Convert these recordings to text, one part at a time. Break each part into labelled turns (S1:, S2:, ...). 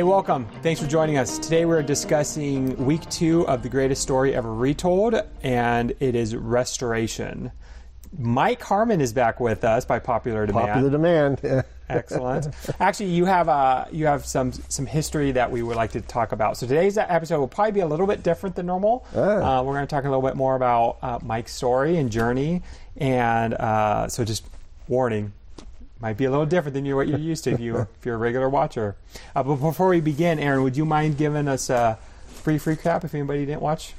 S1: Hey, welcome. Thanks for joining us. Today we're discussing week two of the greatest story ever retold, and it is restoration. Mike Harmon is back with us by popular demand.
S2: Popular demand. yeah.
S1: Excellent. Actually, you have uh, you have some some history that we would like to talk about. So today's episode will probably be a little bit different than normal.
S2: Ah.
S1: Uh, we're going to talk a little bit more about uh, Mike's story and journey, and uh, so just warning, might be a little different than you what you're used to if you if you're a regular watcher. Uh, but before we begin, Aaron, would you mind giving us a brief recap if anybody didn't watch?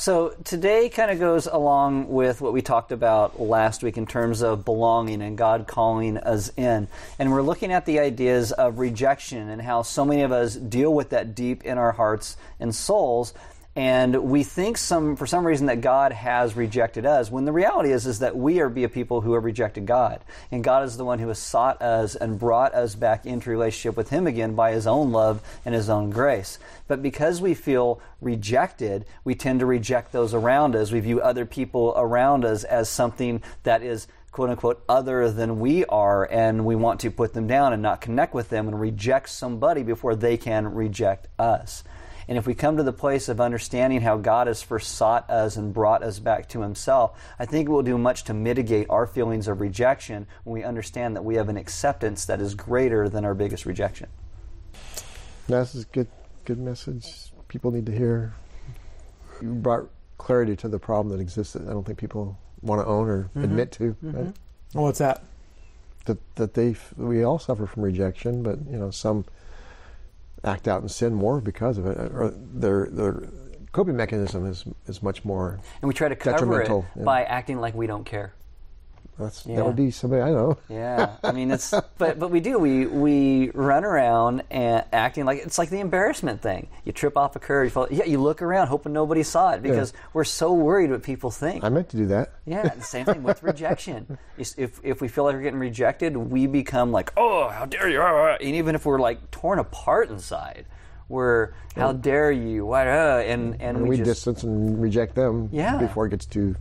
S3: So today kind of goes along with what we talked about last week in terms of belonging and God calling us in. And we're looking at the ideas of rejection and how so many of us deal with that deep in our hearts and souls. And we think some for some reason that God has rejected us, when the reality is is that we are be a people who have rejected God. And God is the one who has sought us and brought us back into relationship with Him again by His own love and His own grace. But because we feel rejected, we tend to reject those around us. We view other people around us as something that is quote unquote other than we are, and we want to put them down and not connect with them and reject somebody before they can reject us. And if we come to the place of understanding how God has first sought us and brought us back to Himself, I think it will do much to mitigate our feelings of rejection when we understand that we have an acceptance that is greater than our biggest rejection.
S2: This is good. Good message. People need to hear. You brought clarity to the problem that exists. That I don't think people want to own or mm-hmm. admit to. Mm-hmm. Right?
S1: Oh, what's that?
S2: That that they we all suffer from rejection, but you know some act out in sin more because of it. Or their their coping mechanism is is much more.
S3: And we try to cover it by acting like we don't care.
S2: That's
S3: Yeah.
S2: that would be somebody I know.
S3: Yeah, I mean it's, but but we do we we run around and acting like it's like the embarrassment thing. You trip off a curb, you fall, yeah, you look around hoping nobody saw it because we're so worried what people think.
S2: I meant to do that.
S3: yeah, the same thing with rejection. If if- if we feel like we're getting rejected, we become like, oh, how dare you? ah, ah," And even if we're like torn apart inside, we're how dare you? What? Uh, and and
S2: And
S3: we,
S2: we
S3: just
S2: distance and reject them
S3: Yeah.
S2: before it gets too.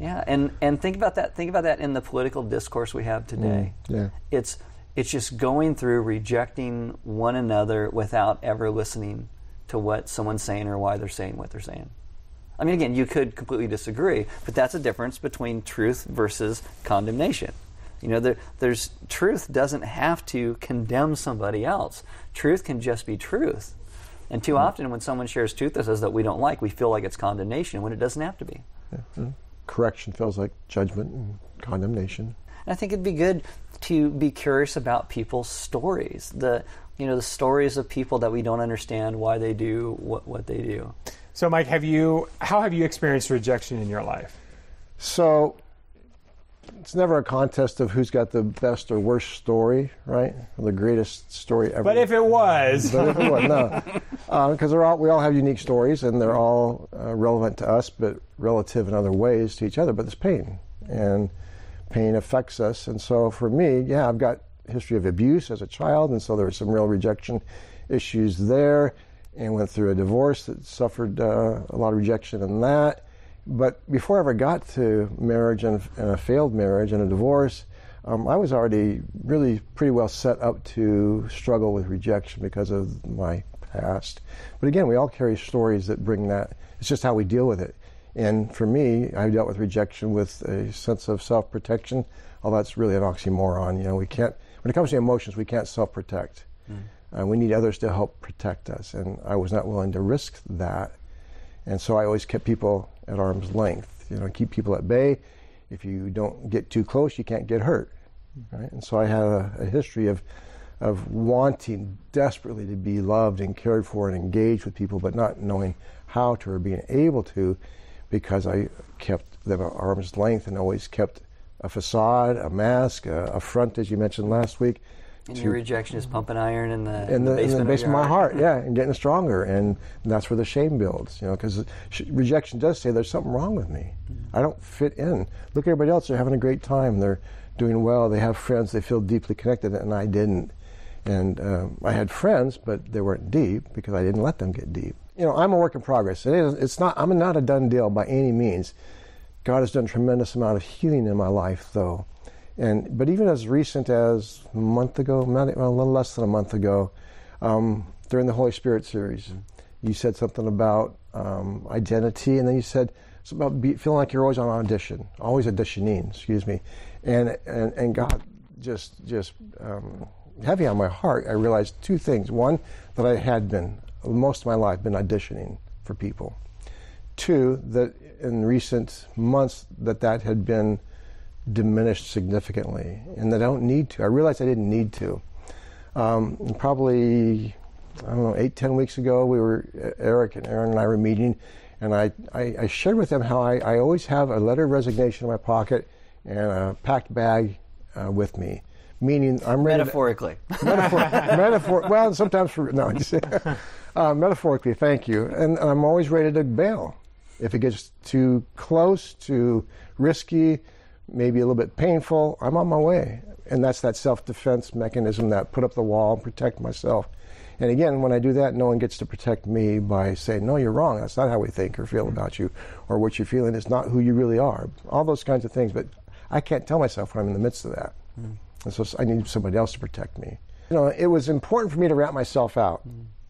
S3: Yeah, and and think about that. Think about that in the political discourse we have today.
S2: Mm, yeah.
S3: It's it's just going through rejecting one another without ever listening to what someone's saying or why they're saying what they're saying. I mean, again, you could completely disagree, but that's a difference between truth versus condemnation. You know, there, there's truth doesn't have to condemn somebody else. Truth can just be truth. And too mm. often, when someone shares truth with us that we don't like, we feel like it's condemnation when it doesn't have to be. Mm.
S2: Correction feels like judgment and condemnation.
S3: And I think it'd be good to be curious about people's stories. The you know the stories of people that we don't understand why they do what what they do.
S1: So, Mike, have you how have you experienced rejection in your life?
S2: So it's never a contest of who's got the best or worst story, right? Or the greatest story ever.
S1: But if it was,
S2: But if it was, no, because they're all we all have unique stories and they're all uh, relevant to us, but relative in other ways to each other. But there's pain, and pain affects us. And so for me, yeah, I've got history of abuse as a child, and so there was some real rejection issues there, and went through a divorce that suffered uh, a lot of rejection in that. But before I ever got to marriage and, and a failed marriage and a divorce, um, I was already really pretty well set up to struggle with rejection because of my past. But again, we all carry stories that bring that. It's just how we deal with it. And for me, I dealt with rejection with a sense of self-protection. Although that's really an oxymoron. You know, we can't. When it comes to emotions, we can't self-protect. Uh, we need others to help protect us, and I was not willing to risk that. And so I always kept people at arm's length. You know, keep people at bay. If you don't get too close, you can't get hurt. Right? And so I had a, a history of of wanting desperately to be loved and cared for and engaged with people, but not knowing how to or being able to, because I kept them at arm's length and always kept a facade, a mask, a, a front, as you mentioned last week.
S3: And
S2: to-
S3: your rejection is pumping iron in the,
S2: in the, in
S3: basement,
S2: the
S3: of,
S2: base of my heart, yeah, and getting stronger, and that's where the shame builds, you know, because rejection does say there's something wrong with me. I don't fit in. Look at everybody else; they're having a great time, they're doing well, they have friends, they feel deeply connected, and I didn't. And um, I had friends, but they weren't deep because I didn't let them get deep. You know, I'm a work in progress. It is, it's not. I'm not a done deal by any means. God has done a tremendous amount of healing in my life, though. And but even as recent as a month ago, not, well, a little less than a month ago, um, during the Holy Spirit series. You said something about um, identity, and then you said something about be, feeling like you're always on audition, always auditioning. Excuse me, and and, and God just just um, heavy on my heart. I realized two things: one, that I had been most of my life been auditioning for people. Two, that in recent months that that had been diminished significantly, and I don't need to. I realized I didn't need to. Um, probably, I don't know, eight, ten weeks ago, we were Eric and Aaron and I were meeting, and I, I, I shared with them how I, I, always have a letter of resignation in my pocket and a packed bag uh, with me. Meaning, I'm ready.
S3: Metaphorically.
S2: To, metaphor, metaphor. Well, sometimes for no. uh, metaphorically, thank you. And, and I'm always ready to bail if it gets too close, too risky, maybe a little bit painful. I'm on my way and that's that self-defense mechanism that put up the wall and protect myself. And again, when I do that, no one gets to protect me by saying, "No, you're wrong. That's not how we think or feel about you, or what you're feeling is not who you really are." All those kinds of things. But I can't tell myself when I'm in the midst of that, mm. and so I need somebody else to protect me. You know, it was important for me to wrap myself out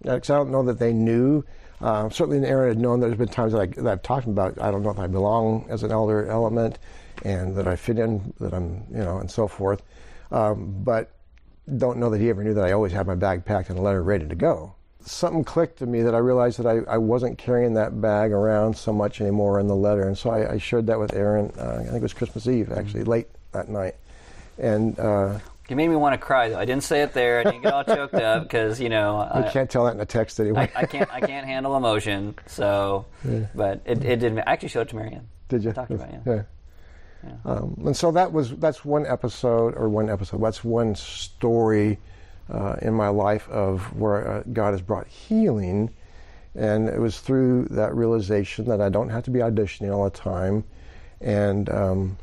S2: because mm. I don't know that they knew. Uh, certainly, in Aaron had known there's been times that, I, that I've talked about. I don't know if I belong as an elder element, and that I fit in, that I'm, you know, and so forth. Um, but don't know that he ever knew that I always had my bag packed and a letter ready to go. Something clicked to me that I realized that I, I wasn't carrying that bag around so much anymore in the letter. And so I, I shared that with Aaron, uh, I think it was Christmas Eve, actually, mm-hmm. late that night. And uh,
S3: you made me want to cry though. I didn't say it there. I didn't get all choked up because you know
S2: I, can't tell that in a text anyway.
S3: I, I, can't. I can't handle emotion. So, yeah. but it, it did. I actually showed it to Marianne.
S2: Did you?
S3: Talked about
S2: it. Yeah. Um, and so that was that's one episode or one episode. That's one story uh, in my life of where uh, God has brought healing, and it was through that realization that I don't have to be auditioning all the time, and um,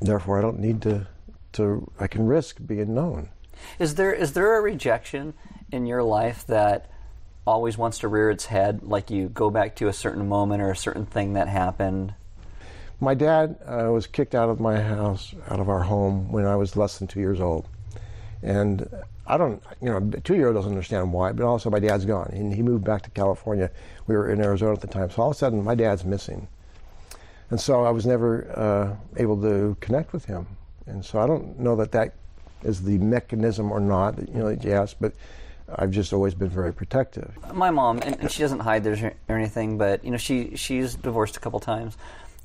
S2: therefore I don't need to to I can risk being known.
S3: Is there is there a rejection in your life that always wants to rear its head? Like you go back to a certain moment or a certain thing that happened
S2: my dad uh, was kicked out of my house, out of our home, when I was less than two years old. And I don't, you know, a two year old doesn't understand why, but also my dad's gone. And he moved back to California. We were in Arizona at the time. So all of a sudden, my dad's missing. And so I was never uh, able to connect with him. And so I don't know that that is the mechanism or not, you know, yes, but I've just always been very protective.
S3: My mom, and, she doesn't hide this or anything, but, you know, she she's divorced a couple times.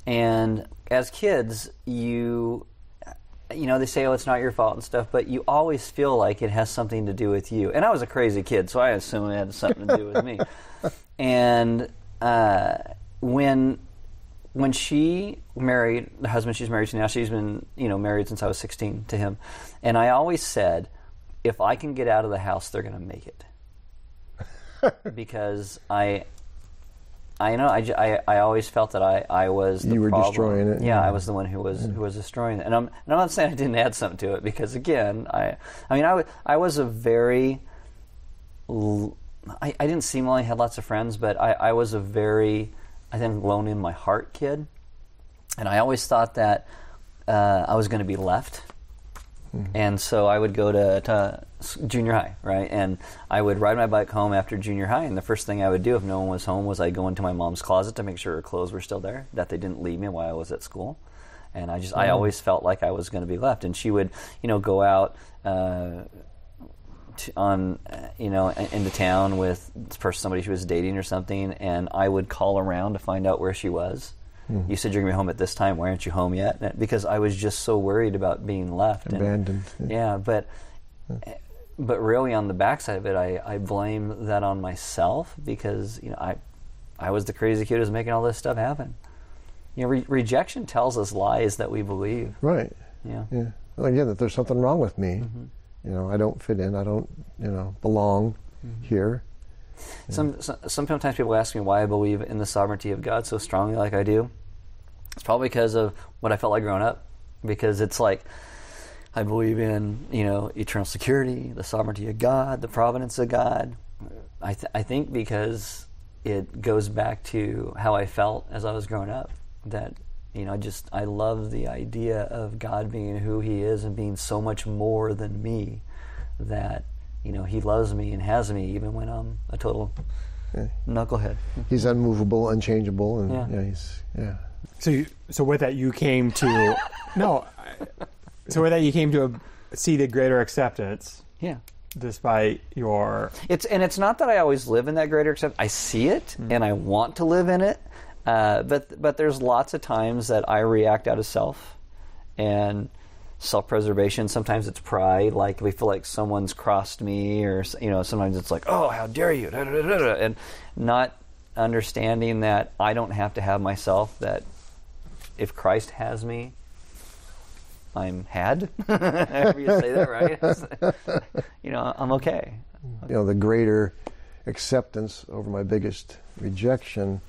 S3: And as kids, you you know, they say, oh, it's not your fault and stuff, but you always feel like it has something to do with you. And I was a crazy kid, so I assume it had something to do with me. And uh, when when she married the husband she's married to now, she's been you know married since I was 16 to him, and I always said, if I can get out of the house, they're going to make it, because I I know. I, I, I always felt that I, I was the
S2: you were
S3: problem.
S2: destroying it.
S3: Yeah, I was the one who was who was destroying it. And I'm and I'm not saying I didn't add something to it because again, I I mean I, w- I was a very I, I didn't seem like I had lots of friends, but I, I was a very I think alone in my heart kid, and I always thought that uh, I was going to be left Mm-hmm. And so I would go to, to, junior high, right? And I would ride my bike home after junior high, and the first thing I would do if no one was home was I'd go into my mom's closet to make sure her clothes were still there, that they didn't leave me while I was at school. And I just, mm-hmm. I always felt like I was going to be left. And she would, you know, go out uh, on, you know, into town with person, somebody she was dating or something, and I would call around to find out where she was Mm. You said you're going to be home at this time. Why aren't you home yet? Because I was just so worried about being left.
S2: Abandoned.
S3: And, yeah, but but really on the backside of it, I, I blame that on myself because you know I I was the crazy kid who was making all this stuff happen. You know, re- rejection tells us lies that we believe.
S2: Right.
S3: Yeah.
S2: Yeah. Well, again, that there's something wrong with me. Mm-hmm. You know, I don't fit in. I don't, you know, belong mm-hmm. here.
S3: Some, some, sometimes people ask me why I believe in the sovereignty of God so strongly, like I do. It's probably because of what I felt like growing up, because it's like I believe in you know eternal security, the sovereignty of God, the providence of God. I th- I think because it goes back to how I felt as I was growing up. That you know, I just I love the idea of God being who He is and being so much more than me. That you know, He loves me and has me even when I'm a total knucklehead.
S2: He's unmovable, unchangeable, and
S3: Yeah.
S2: yeah, he's yeah.
S1: So, you, so with that, you came to no. I- So with that, you came to see the greater acceptance,
S3: Yeah.
S1: despite your
S3: It's and it's not that I always live in that greater accept. I see it and I want to live in it, uh, but but there's lots of times that I react out of self and self-preservation. Sometimes it's pride, like we feel like someone's crossed me, or you know, sometimes it's like, oh, how dare you, and not understanding that I don't have to have myself. That if Christ has me, I'm had. You say that, right? you know, I'm okay.
S2: you know, the greater acceptance over my biggest rejection.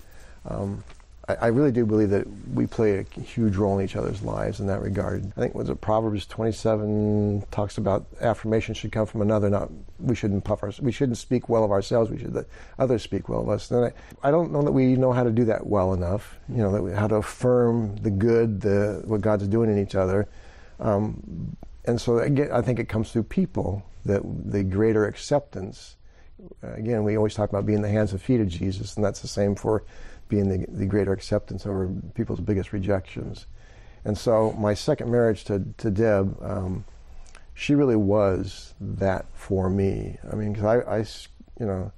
S2: Um, I, I really do believe that we play a huge role in each other's lives in that regard. I think was it Proverbs 27 talks about affirmation should come from another. Not we shouldn't puff our, we shouldn't speak well of ourselves. We should let others speak well of us. And I, I don't know that we know how to do that well enough. You know, that we, how to affirm the good, the what God's doing in each other. Um, and so again, I think it comes through people that the greater acceptance. Again, we always talk about being the hands and feet of Jesus, and that's the same for being the, the greater acceptance over people's biggest rejections. And so, my second marriage to to Deb, um, she really was that for me. I mean, because I, you know,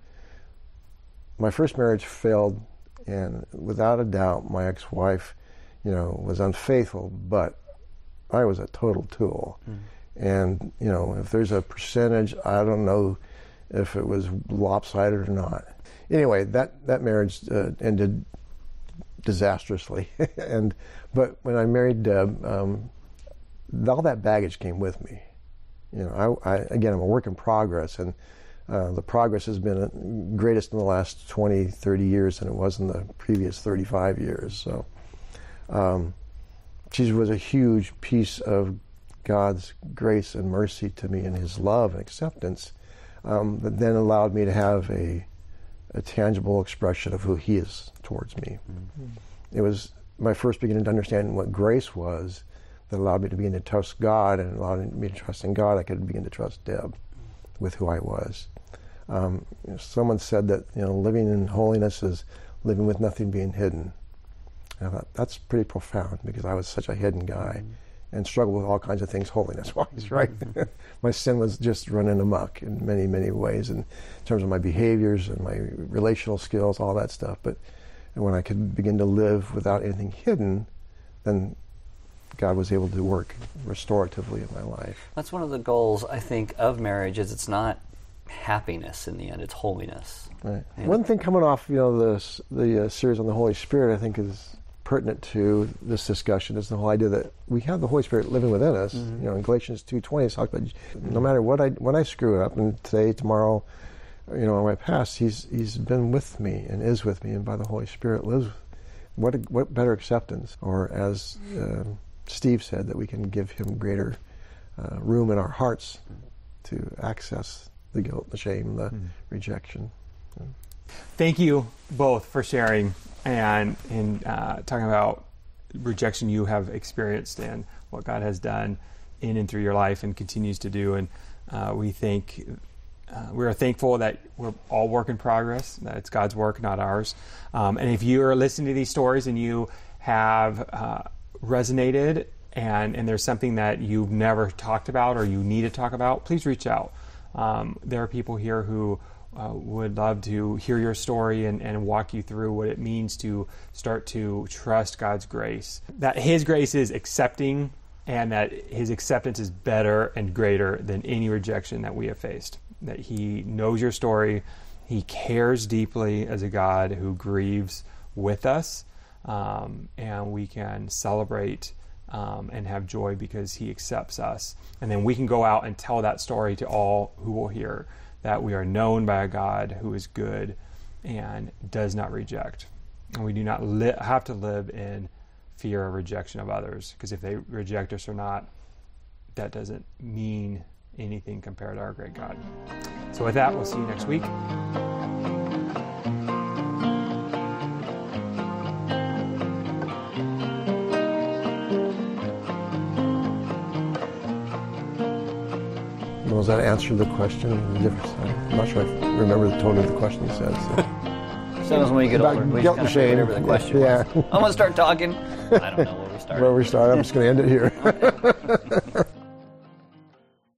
S2: my first marriage failed, and without a doubt, my ex-wife, you know, was unfaithful, but I was a total tool. And, you know, if there's a percentage, I don't know if it was lopsided or not. Anyway, that, that marriage uh, ended disastrously. and But when I married Deb, um, all that baggage came with me. You know, I, I again, I'm a work in progress, and uh, the progress has been uh, greatest in the last 20, 30 years than it was in the previous 35 years. So, um, she was a huge piece of God's grace and mercy to me and His love and acceptance um, that then allowed me to have a, a tangible expression of who He is towards me. It was my first beginning to understand what grace was that allowed me to begin to trust God and allowed me to trust in God. I could begin to trust Deb with who I was. Um, someone said that you know living in holiness is living with nothing being hidden. And I thought that's pretty profound because I was such a hidden guy and struggled with all kinds of things holiness wise, right? my sin was just running amok in many, many ways in terms of my behaviors and my relational skills, all that stuff. But when I could begin to live without anything hidden, then God was able to work restoratively in my life.
S3: That's one of the goals I think of marriage is it's not happiness in the end, it's holiness.
S2: Right. One thing coming off, you know, the the uh, series on the Holy Spirit, I think is pertinent to this discussion is the whole idea that we have the Holy Spirit living within us. You know, in Galatians two twenty, it talks about no matter what I when I screw up, and today, tomorrow, you know, in my past, he's he's been with me and is with me, and by the Holy Spirit lives. What a, what better acceptance, or as uh, Steve said, that we can give him greater uh, room in our hearts to access the guilt, the shame, the rejection.
S1: Thank you both for sharing and and uh, talking about rejection you have experienced and what God has done in and through your life and continues to do. And uh, we think uh, we are thankful that we're all work in progress. That it's God's work, not ours. Um, and if you are listening to these stories and you have uh, resonated and and there's something that you've never talked about or you need to talk about, please reach out. Um, there are people here who uh, would love to hear your story and, and walk you through what it means to start to trust God's grace. That His grace is accepting and that His acceptance is better and greater than any rejection that we have faced. That He knows your story, He cares deeply as a God who grieves with us, um, and we can celebrate um, and have joy because he accepts us. And then we can go out and tell that story to all who will hear that we are known by a God who is good and does not reject. And we do not li- have to live in fear of rejection of others because if they reject us or not, that doesn't mean anything compared to our great God. So, with that, we'll see you next week.
S2: Was that answer the question? I'm not sure I remember the tone of the question you said. So.
S3: Sometimes when you get
S2: About
S3: older, we
S2: guilt
S3: just kind of the question
S2: Yeah.
S3: was. I'm going to start talking. I don't know where we started.
S2: Where we start, I'm just going to end it here.